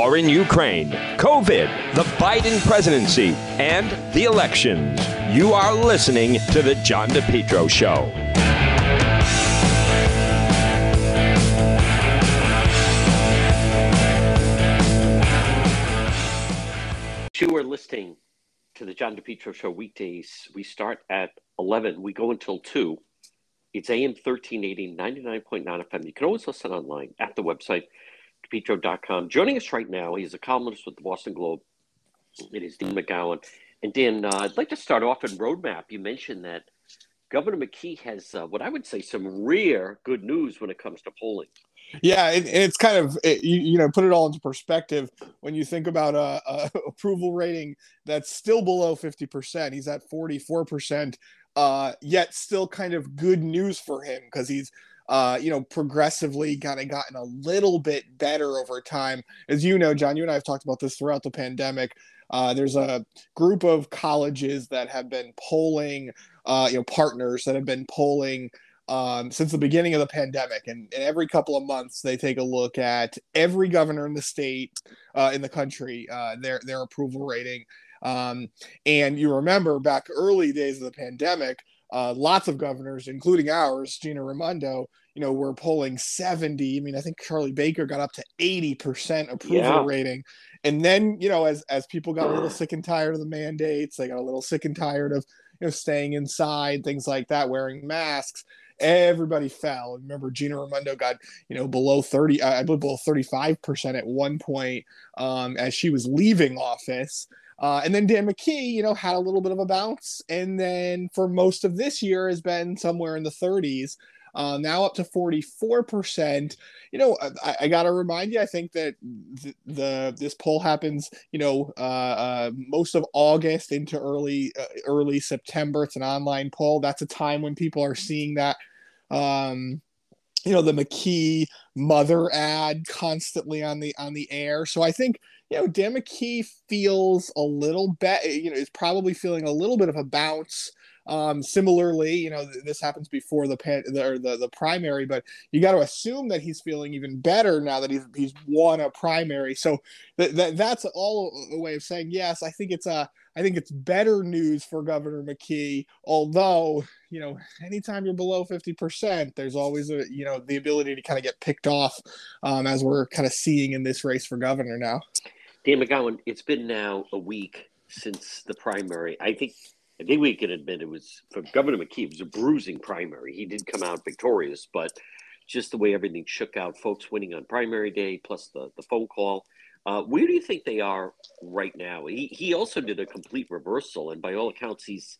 war in Ukraine, COVID, the Biden presidency, and the elections. You are listening to The John DePetro Show. You are listening to The John DePetro Show weekdays. We start at 11, we go until 2. It's AM 1380, 99.9 FM. You can always listen online at the website, depetro.com. Joining us right now, he's a columnist with the Boston Globe. It is Dan McGowan. And Dan, uh, I'd like to start off in Roadmap. You mentioned that Governor McKee has uh, what I would say some rare good news when it comes to polling. Yeah, it, it's kind of it, you, you, know put it all into perspective when you think about a, a approval rating that's still below fifty percent. He's at forty four percent uh, yet still kind of good news for him because he's uh, you know, progressively kind of gotten a little bit better over time. As you know, John, you and I have talked about this throughout the pandemic. Uh, there's a group of colleges that have been polling, uh, you know, partners that have been polling um, since the beginning of the pandemic. And, and, every couple of months, they take a look at every governor in the state, uh, in the country, uh, their their approval rating. Um, and you remember back early days of the pandemic, uh, lots of governors, including ours, Gina Raimondo, you know, were polling 70. I mean, I think Charlie Baker got up to 80% approval yeah. rating. And then, you know, as as people got a little sick and tired of the mandates, they got a little sick and tired of, you know, staying inside, things like that, wearing masks everybody fell. Remember, Gina Raimondo got you know below thirty, I believe below thirty five percent at one point um, as she was leaving office. Uh, and then Dan McKee, you know, had a little bit of a bounce, and then for most of this year has been somewhere in the 30s. Uh, now up to 44%. You know, I, I got to remind you, I think that the, this poll happens, you know, uh, uh, most of August into early uh, early September. It's an online poll. That's a time when people are seeing that. Um, you know the McKee mother ad constantly on the on the air. So I think you know McKee feels a little bit you know is probably feeling a little bit of a bounce. Um, similarly, you know th- this happens before the, pan- the, the the primary, but you got to assume that he's feeling even better now that he's he's won a primary. So th- that that's all a way of saying yes. I think it's a I think it's better news for Governor McKee, although, you know, anytime you're below 50%, there's always a, you know, the ability to kind of get picked off um, as we're kind of seeing in this race for governor now. Dan McGowan, it's been now a week since the primary. I think I think we can admit it was for Governor McKee, it was a bruising primary. He did come out victorious, but just the way everything shook out, folks winning on primary day, plus the, the phone call – uh, where do you think they are right now? He he also did a complete reversal, and by all accounts, he's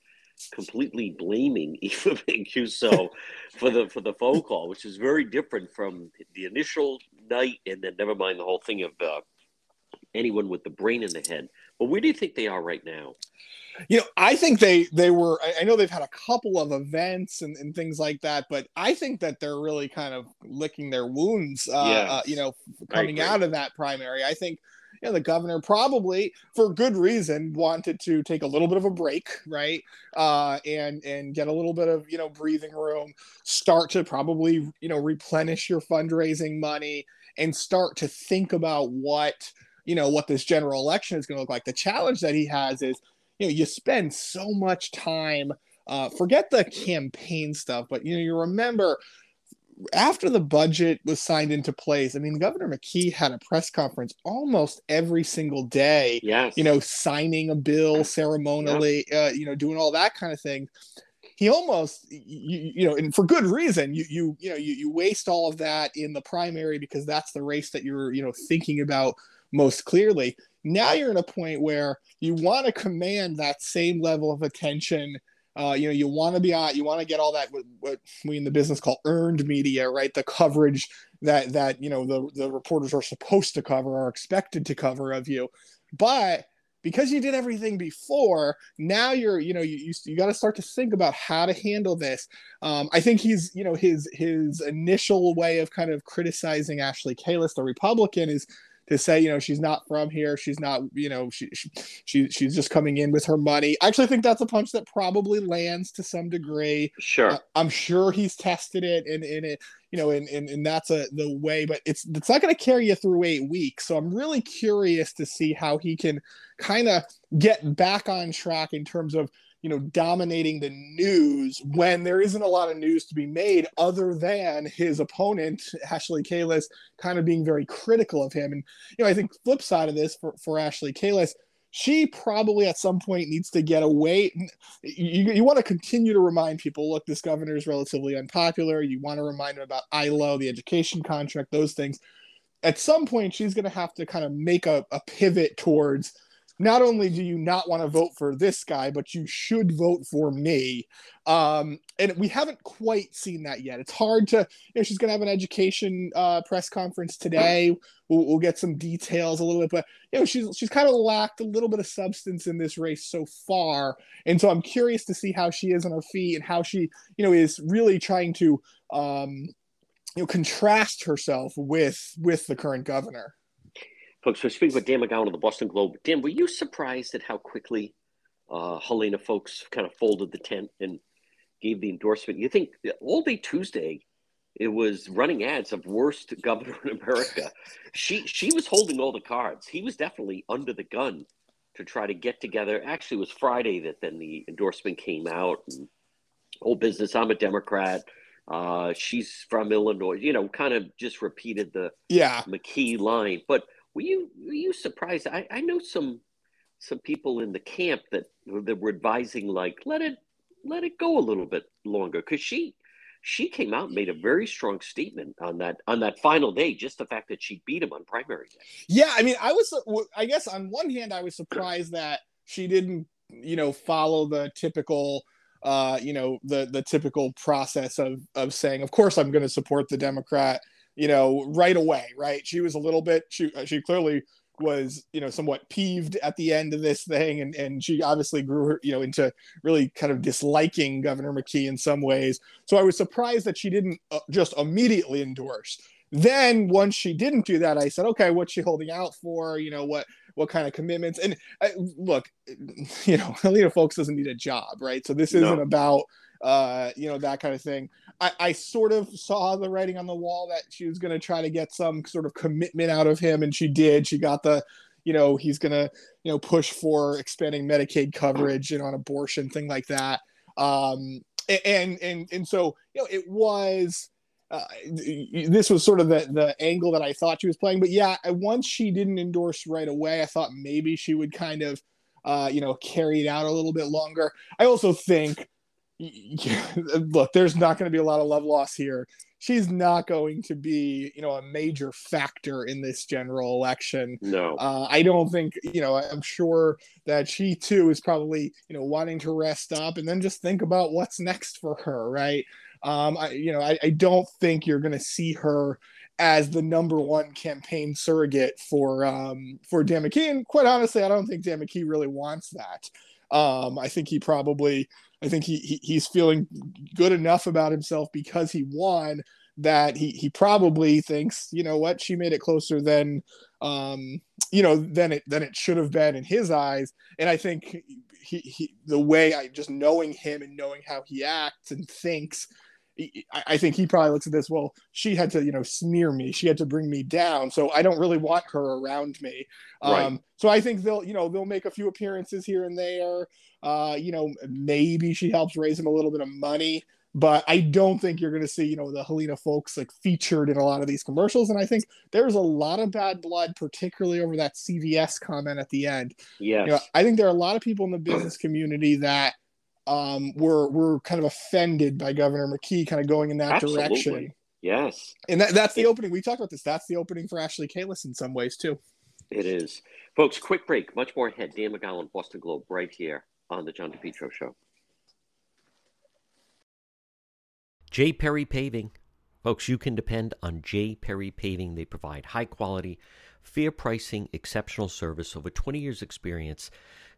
completely blaming Eva Mancuso for the for the phone call, which is very different from the initial night, and then never mind the whole thing of uh, anyone with the brain in the head. But where do you think they are right now? You know, I think they they were. I know they've had a couple of events and, and things like that, but I think that they're really kind of licking their wounds. Uh, yes. uh, you know, coming out of that primary, I think you the governor probably for good reason wanted to take a little bit of a break, right? Uh, and and get a little bit of you know breathing room, start to probably you know replenish your fundraising money, and start to think about what you know what this general election is going to look like. The challenge that he has is you know you spend so much time uh, forget the campaign stuff but you know you remember after the budget was signed into place i mean governor mckee had a press conference almost every single day yes. you know signing a bill ceremonially uh, you know doing all that kind of thing he almost you, you know and for good reason you you you know you, you waste all of that in the primary because that's the race that you're you know thinking about most clearly now you're in a point where you want to command that same level of attention. Uh, you know, you want to be on, you want to get all that what, what we in the business call earned media, right? The coverage that that you know the the reporters are supposed to cover, are expected to cover of you, but because you did everything before now you're you know you, you, you got to start to think about how to handle this um, i think he's you know his his initial way of kind of criticizing ashley kalus the republican is to say, you know, she's not from here. She's not, you know, she, she, she she's just coming in with her money. I actually think that's a punch that probably lands to some degree. Sure. Uh, I'm sure he's tested it and in it, you know, and, and, and that's a, the way, but it's, it's not going to carry you through eight weeks. So I'm really curious to see how he can kind of get back on track in terms of, you know, dominating the news when there isn't a lot of news to be made other than his opponent, Ashley Kalus, kind of being very critical of him. And, you know, I think flip side of this for, for Ashley Kalus, she probably at some point needs to get away. You, you want to continue to remind people, look, this governor is relatively unpopular. You want to remind them about ILO, the education contract, those things. At some point, she's going to have to kind of make a, a pivot towards – not only do you not want to vote for this guy, but you should vote for me. Um, and we haven't quite seen that yet. It's hard to, you know, she's going to have an education uh, press conference today. We'll, we'll, get some details a little bit, but you know, she's she's kind of lacked a little bit of substance in this race so far, and so I'm curious to see how she is on her feet and how she, you know, is really trying to, um, you know, contrast herself with with the current governor. Folks, we're speaking with Dan McGowan of the Boston Globe. Dan, were you surprised at how quickly uh, Helena Foulkes kind of folded the tent and gave the endorsement? You think all day Tuesday, it was running ads of worst governor in America. she she was holding all the cards. He was definitely under the gun to try to get together. Actually, it was Friday that then the endorsement came out. And whole business. I'm a Democrat. Uh, she's from Illinois. You know, kind of just repeated the yeah McKee line, but were you were you surprised? I, I know some some people in the camp that that were advising like let it let it go a little bit longer because she she came out and made a very strong statement on that on that final day just the fact that she beat him on primary day yeah i mean i was i guess on one hand i was surprised that she didn't you know follow the typical uh you know the the typical process of of saying of course i'm going to support the democrat you know, right away, right? She was a little bit, she, uh, she clearly was, you know, somewhat peeved at the end of this thing. And, and she obviously grew her, you know, into really kind of disliking Governor McKee in some ways. So I was surprised that she didn't uh, just immediately endorse. Then once she didn't do that, I said, okay, what's she holding out for? You know, what, what kind of commitments? And I, uh, look, you know, Helena Foulkes doesn't need a job, right? So this isn't about, uh, you know, that kind of thing. I, I sort of saw the writing on the wall that she was going to try to get some sort of commitment out of him, and she did. She got the, you know, he's going to, you know, push for expanding Medicaid coverage and on abortion, thing like that. Um, and and and so you know, it was. Uh, this was sort of the the angle that I thought she was playing, but yeah, once she didn't endorse right away, I thought maybe she would kind of, uh, you know, carry it out a little bit longer. I also think look, there's not going to be a lot of love loss here. She's not going to be, you know, a major factor in this general election. No, uh, I don't think, you know, I'm sure that she too is probably, you know, wanting to rest up and then just think about what's next for her, right? Um, I, you know, I, I don't think you're going to see her as the number one campaign surrogate for um, for Dan McKee. And quite honestly, I don't think Dan McKee really wants that. Um, I think he probably I think he, he he's feeling good enough about himself because he won that he he probably thinks you know what she made it closer than um you know than it than it should have been in his eyes and i think he, he the way i just knowing him and knowing how he acts and thinks I think he probably looks at this. Well, she had to, you know, smear me. She had to bring me down. So I don't really want her around me. Right. Um, so I think they'll, you know, they'll make a few appearances here and there. Uh, you know, maybe she helps raise him a little bit of money, but I don't think you're going to see, you know, the Helena Foulkes like featured in a lot of these commercials. And I think there's a lot of bad blood, particularly over that CVS comment at the end. Yeah, you know, I think there are a lot of people in the business community that um, were were kind of offended by Governor McKee kind of going in that Absolutely. direction. Yes, and that, that's the opening. We talked about this. That's the opening for Ashley Kalus in some ways too. It is, folks. Quick break. Much more ahead. Dan McGowan, Boston Globe, right here on the John DePetro Show. J. Perry Paving. Folks, you can depend on J. Perry Paving. They provide high quality, fair pricing, exceptional service, over 20 years' experience,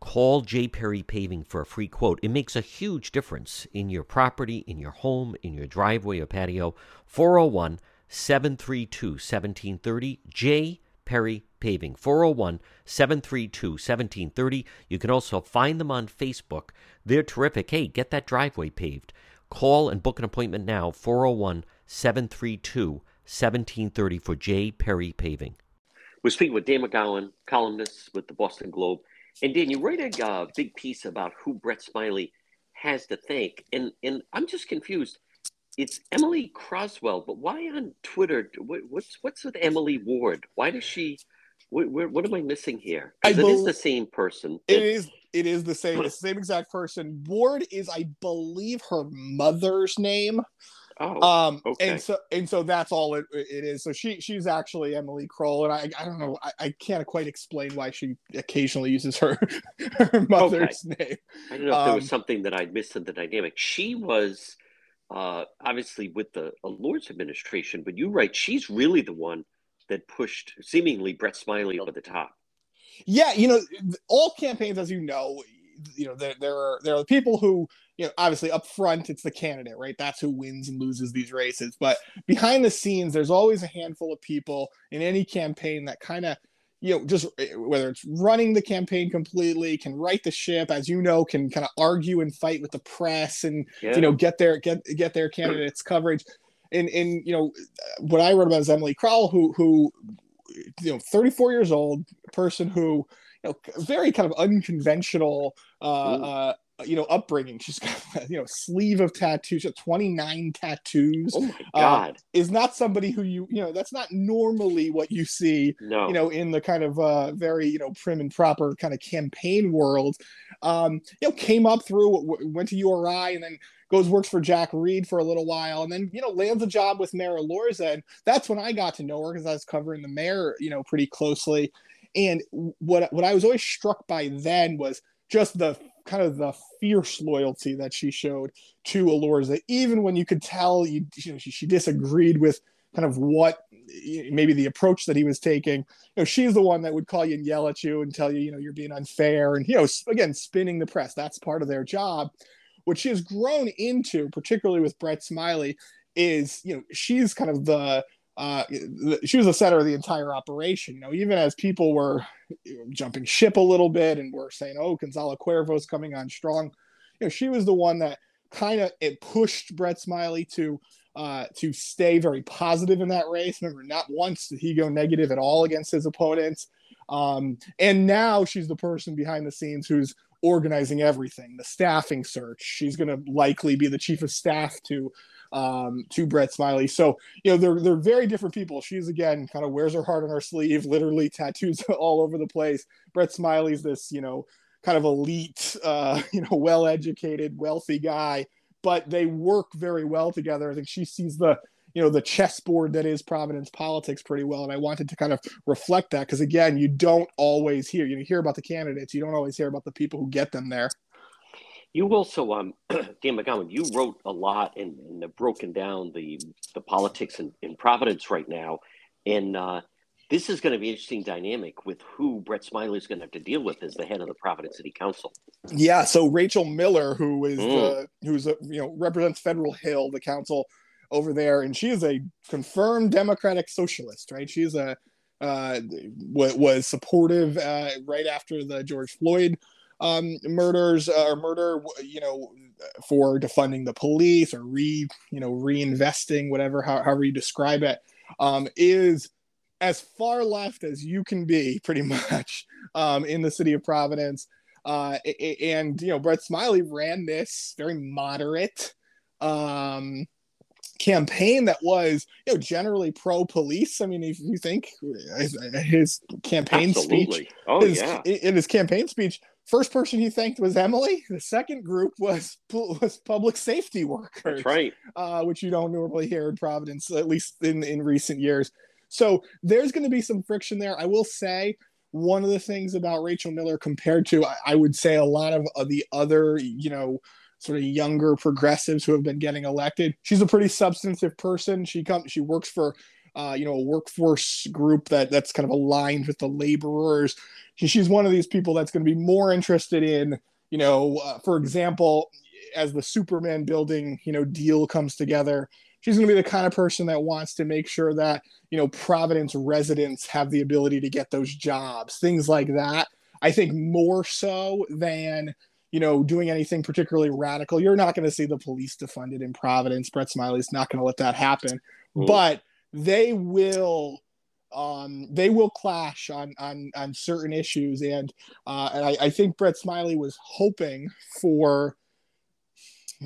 call J. Perry Paving for a free quote. It makes a huge difference in your property, in your home, in your driveway or patio. 401 732 1730. J. Perry Paving. 401 732 1730. You can also find them on Facebook. They're terrific. Hey, get that driveway paved. Call and book an appointment now 401 732 1730 for J. Perry Paving. We're speaking with Dan McGowan, columnist with the Boston Globe. And Dan, you write a uh, big piece about who Brett Smiley has to thank. And, and I'm just confused. It's Emily Crowell, but why on Twitter? What, what's what's with Emily Ward? Why does she? What, what am I missing here? It bel- is the same person. It is it is the same the same exact person. Ward is, I believe, her mother's name. Oh, Um, okay. and so and so that's all it, it is. So she she's actually Emily Crowell, and I I don't know I, I can't quite explain why she occasionally uses her her mother's name. I don't know if there was um, something that I missed in the dynamic. She was uh, obviously with the uh, Elorza's administration, but you write she's really the one that pushed seemingly Brett Smiley over the top. Yeah, you know, all campaigns, as you know, you know there there are there are people who you know obviously up front it's the candidate, right? That's who wins and loses these races. But behind the scenes, there's always a handful of people in any campaign that kind of you know just eh, whether it's running the campaign completely can right the ship as you know can kind of argue and fight with the press and Yeah. you know get their get get their candidates coverage and and you know what i wrote about is emily crowell who who you know 34 years old person who you know very kind of unconventional uh uh you know upbringing. She's got you know sleeve of tattoos she 29 tattoos. Oh my uh, God! is not somebody who you you know that's not normally what you see no, you know in the kind of uh very you know prim and proper kind of campaign world. Um you know came up through w- went to uri and then goes works for jack reed for a little while and then you know lands a job with Mayor Elorza and that's when i got to know her because i was covering the mayor you know pretty closely. And what what i was always struck by then was just the kind of the fierce loyalty that she showed to Elorza, even when you could tell you, you know she, she disagreed with kind of what maybe the approach that he was taking. You know, she's the one that would call you and yell at you and tell you, you know, you're being unfair, and you know, again, spinning the press. That's part of their job. What she has grown into, particularly with Brett Smiley, is you know she's kind of the uh, she was the center of the entire operation. You know, even as people were jumping ship a little bit and were saying, "Oh, Gonzalo Cuervo's coming on strong," you know, she was the one that kind of it pushed Brett Smiley to uh, to stay very positive in that race. Remember, not once did he go negative at all against his opponents. Um, and now she's the person behind the scenes who's organizing everything, the staffing search. She's going to likely be the chief of staff to um, to Brett Smiley. So you know they're they're very different people. She's again kind of wears her heart on her sleeve, literally tattoos all over the place. Brett Smiley's this you know kind of elite, uh, you know, well educated, wealthy guy, but they work very well together. I think she sees the you know the chessboard that is Providence politics pretty well, and I wanted to kind of reflect that because again, you don't always hear you know hear about the candidates, you don't always hear about the people who get them there. You also, um, Dan McGowan, you wrote a lot and, and have broken down the the politics in, in Providence right now, and uh, this is going to be an interesting dynamic with who Brett Smiley is going to have to deal with as the head of the Providence City Council. Yeah, so Rachel Miller, who is Mm. the who's a, you know represents Federal Hill, the council over there, and she is a confirmed Democratic socialist, right? She's a uh, wa- was supportive uh, right after the George Floyd um, murders uh, or murder, you know, for defunding the police or re you know reinvesting, whatever how, however you describe it, um, is as far left as you can be, pretty much, um, in the city of Providence. Uh, and you know, Brett Smiley ran this very moderate um, campaign that was, you know, generally pro police. I mean, if you think his campaign speech, Oh his, yeah. in his campaign speech, first person he thanked was Emily. The second group was was public safety workers That's right. uh, which you don't normally hear in Providence, at least in, in recent years. So there's going to be some friction there. I will say one of the things about Rachel Miller compared to, I, I would say, a lot of, of the other, you know, sort of younger progressives who have been getting elected. She's a pretty substantive person. She comes, she works for, uh, you know, a workforce group that that's kind of aligned with the laborers. She, she's one of these people that's going to be more interested in, you know, uh, for example, as the Superman building, you know, deal comes together. She's going to be the kind of person that wants to make sure that, you know, Providence residents have the ability to get those jobs, things like that. I think more so than, you know, doing anything particularly radical. You're not going to see the police defunded in Providence. Brett Smiley's not going to let that happen. Mm. But they will um, they will clash on on on certain issues, and uh, and I, I think Brett Smiley was hoping for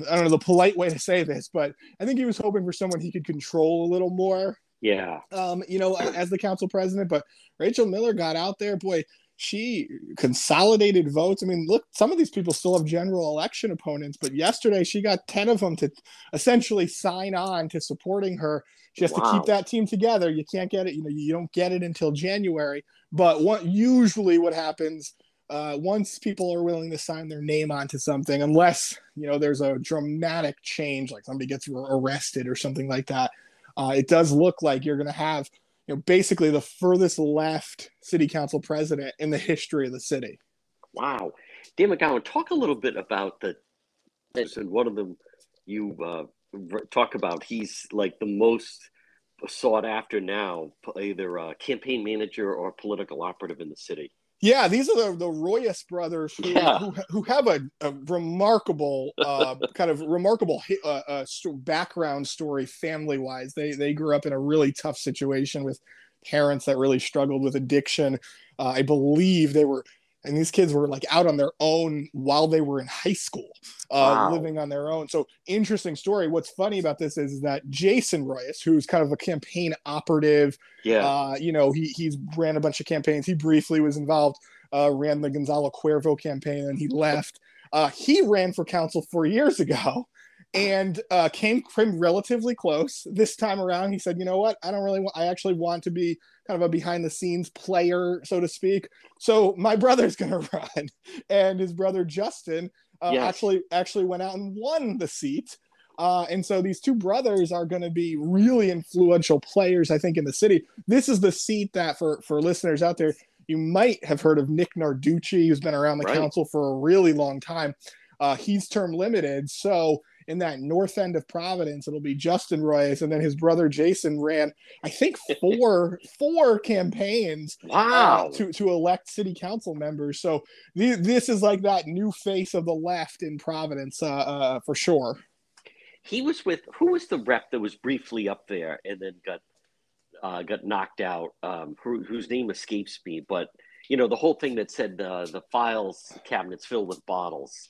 I don't know the polite way to say this, but I think he was hoping for someone he could control a little more. Yeah. Um, you know, as the council president, but Rachel Miller got out there, boy, she consolidated votes. I mean, look, some of these people still have general election opponents, but yesterday she got 10 of them to essentially sign on to supporting her. Has wow. to keep that team together. You can't get it, you know, you don't get it until January. But what usually what happens uh, once people are willing to sign their name onto something, unless you know there's a dramatic change, like somebody gets arrested or something like that, uh, it does look like you're going to have you know basically the furthest left city council president in the history of the city. Wow, Dan McGowan, talk a little bit about the and one of them you uh, talk about. He's like the most sought after now, either a campaign manager or political operative in the city. Yeah, these are the, the Roias brothers who, yeah. who, who, have a, a remarkable uh, kind of remarkable uh, uh, background story family wise. They they grew up in a really tough situation with parents that really struggled with addiction. Uh, I believe they were and these kids were like out on their own while they were in high school uh, wow. living on their own. So interesting story. What's funny about this is, is that jason Roias who's kind of a campaign operative yeah. uh, you know he, he's ran a bunch of campaigns. He briefly was involved uh, ran the gonzalo cuervo campaign and he left. Uh, he ran for council four years ago and uh, came came relatively close this time around. He said, "You know what? I don't really want. I actually want to be kind of a behind the scenes player, so to speak. So my brother's going to run, and his brother Justin uh, yes. actually actually went out and won the seat. Uh, and so these two brothers are going to be really influential players, I think, in the city. This is the seat that, for for listeners out there, you might have heard of Nick Narducci, who's been around the right. council for a really long time. Uh, he's term limited, so in that north end of Providence. It'll be Justin Roias, and then his brother Jason ran, I think, four four campaigns. Uh, wow! Uh, to to elect city council members. So th- this is like that new face of the left in Providence, uh, uh, for sure. He was with who was the rep that was briefly up there and then got uh, got knocked out. Um, who, whose name escapes me, but you know the whole thing that said uh, the files cabinets filled with bottles.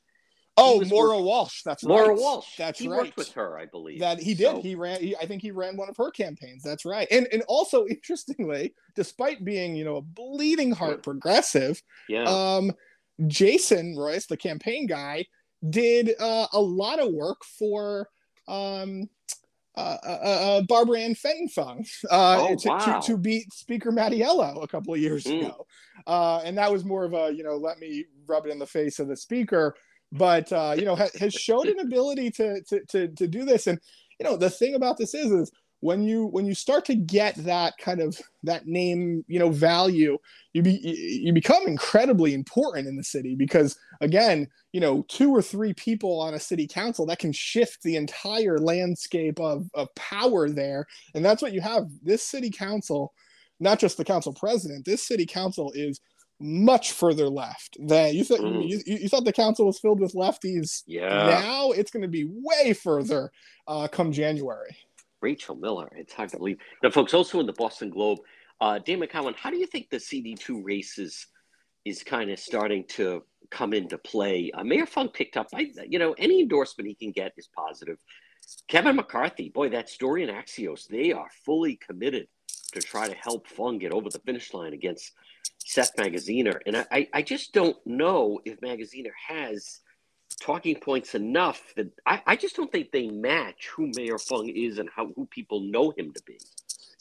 Oh, Maura work- Walsh. That's Maura right. Walsh. That's he right. worked with her, I believe. That he did. So. He ran. He, I think he ran one of her campaigns. That's right. And and also interestingly, despite being you know a bleeding heart progressive, yeah. Um, Jason Roias, the campaign guy, did uh, a lot of work for um, uh, uh, uh, Barbara Ann Fenton uh, oh, to, wow. to, to, beat Speaker Mattiello a couple of years mm. ago. Uh, and that was more of a, you know, let me rub it in the face of the speaker but uh, you know ha- has showed an ability to, to to to do this. And you know the thing about this is is when you when you start to get that kind of that name you know value you be you become incredibly important in the city because again you know two or three people on a city council that can shift the entire landscape of, of power there and that's what you have this city council not just the council president this city council is much further left than you thought. Mm. You, you, thought the council was filled with lefties. Yeah. Now it's going to be way further uh, come January. Rachel Miller. It's hard to believe. Now, folks, also in the Boston Globe, uh, Dan McGowan, how do you think the CD2 races is kind of starting to come into play? Uh, Mayor Fung picked up, I, you know, any endorsement he can get is positive. Kevin McCarthy, boy, that story in Axios, they are fully committed to try to help Fung get over the finish line against Seth Magaziner. And I, I just don't know if Magaziner has talking points enough that I, I just don't think they match who Mayor Fung is and how who people know him to be.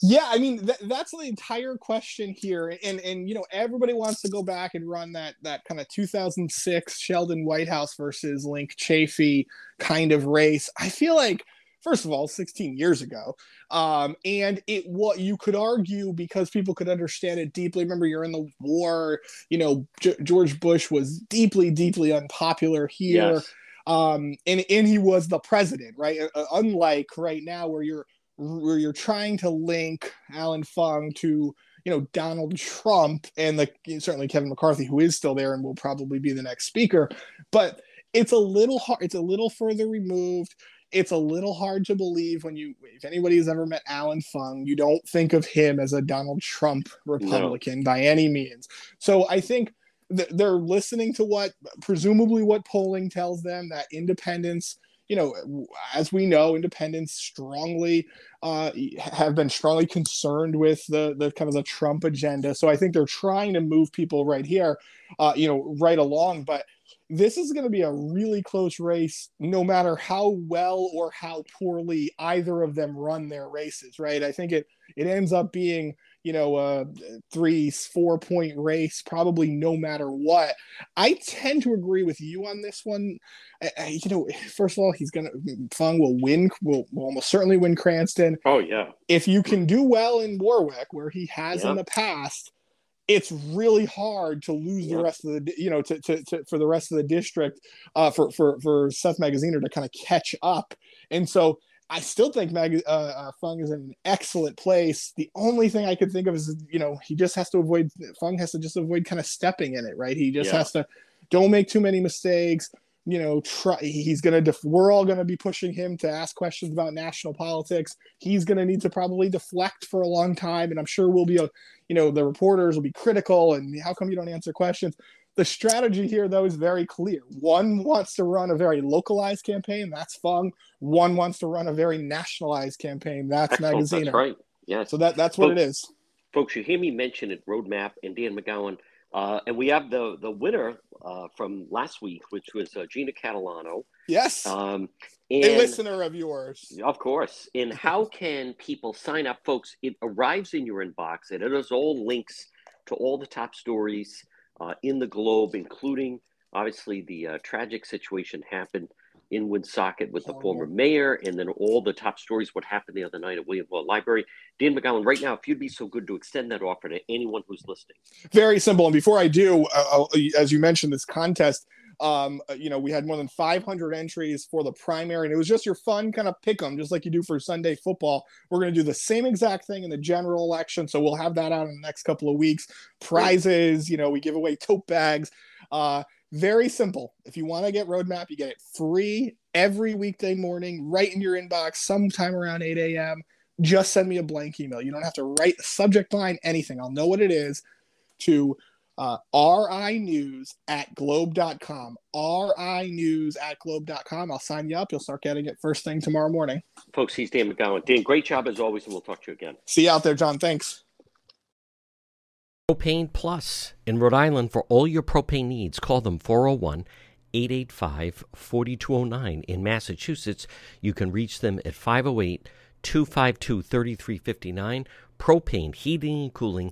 Yeah, I mean th- that's the entire question here, and and you know everybody wants to go back and run that that kind of 2006 Sheldon Whitehouse versus Linc Chafee kind of race. I feel like first of all 16 years ago. Um, and it what you could argue because people could understand it deeply remember you're in the war you know G- george bush was deeply deeply unpopular here. Yes. um, and and he was the president right? Uh, unlike right now where you're where you're trying to link allan fung to you know donald trump and the certainly kevin mccarthy who is still there and will probably be the next speaker. But it's a little hard it's a little further removed it's a little hard to believe when you if anybody's ever met allan fung you don't think of him as a donald trump republican by any means. So i think th- they're listening to what presumably what polling tells them that independents you know as we know independents strongly uh, have been strongly concerned with the the kind of the trump agenda. So i think they're trying to move people right here uh, you know right along but this is going to be a really close race no matter how well or how poorly either of them run their races right i think it it ends up being you know a three four point race probably no matter what i tend to agree with you on this one I- I- you know first of all he's gonna fung will win will, will almost certainly win cranston Oh yeah. if you can do well in warwick where he has Yeah. in the past it's really hard to lose Yeah. the rest of the you know to, to, to for the rest of the district uh for for for seth magaziner to kind of catch up and so I still think Mag- uh, uh, Fung is in an excellent place. The only thing I could think of is, you know, he just has to avoid Fung has to just avoid kind of stepping in it, right? He just Yeah. has to don't make too many mistakes. You know, try. He's gonna. Def- we're all gonna be pushing him to ask questions about national politics. He's gonna need to probably deflect for a long time, and I'm sure we'll be, a, you know, the reporters will be critical. And how come you don't answer questions? The strategy here, though, is very clear. One wants to run a very localized campaign. That's Fung. One wants to run a very nationalized campaign. That's Excellent. Magaziner. That's right. Yeah. So that that's what Well, it is. folks, you hear me mention it, Roadmap and Dan McGowan, uh, and we have the the winner uh, from last week, which was uh, Gina Catalano. Yes, Um, a listener of yours. of course, and how can people sign up, folks? It arrives in your inbox, and it has all links to all the top stories uh, in the globe, including obviously the uh, tragic situation happened in Woonsocket with the Horrible. former mayor, and then all the top stories, what happened the other night at Williamville Library. Dan McGowan, right now, if you'd be so good to extend that offer to anyone who's listening. Very simple. And before I do, uh, as you mentioned, this contest. Um, uh, you know, we had more than 500 entries for the primary, and it was just your fun kind of pick 'em, just like you do for Sunday football. We're going to do the same exact thing in the general election, so we'll have that out in the next couple of weeks. Prizes, you know, we give away tote bags. Uh, very simple. If you want to get Roadmap, you get it free every weekday morning, right in your inbox, sometime around 8 a.m. Just send me a blank email. You don't have to write the subject line, anything. I'll know what it is to uh, RI News at globe.com. RI News at globe.com. I'll sign you up. You'll start getting it first thing tomorrow morning. Folks, he's Dan McGowan. Dan, great job as always, and we'll talk to you again. See you out there, John. Thanks. Propane Plus in Rhode Island for all your propane needs. Call them 401 885 4209. In Massachusetts, you can reach them at 508 252 3359. Propane, heating and cooling.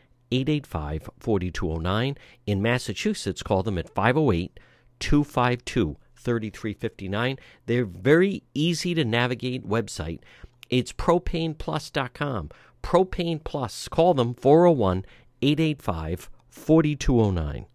885 4209. In Massachusetts, call them at 508 252 3359. They're very easy to navigate website. It's propaneplus.com. Propane Plus. Call them 401 885 4209.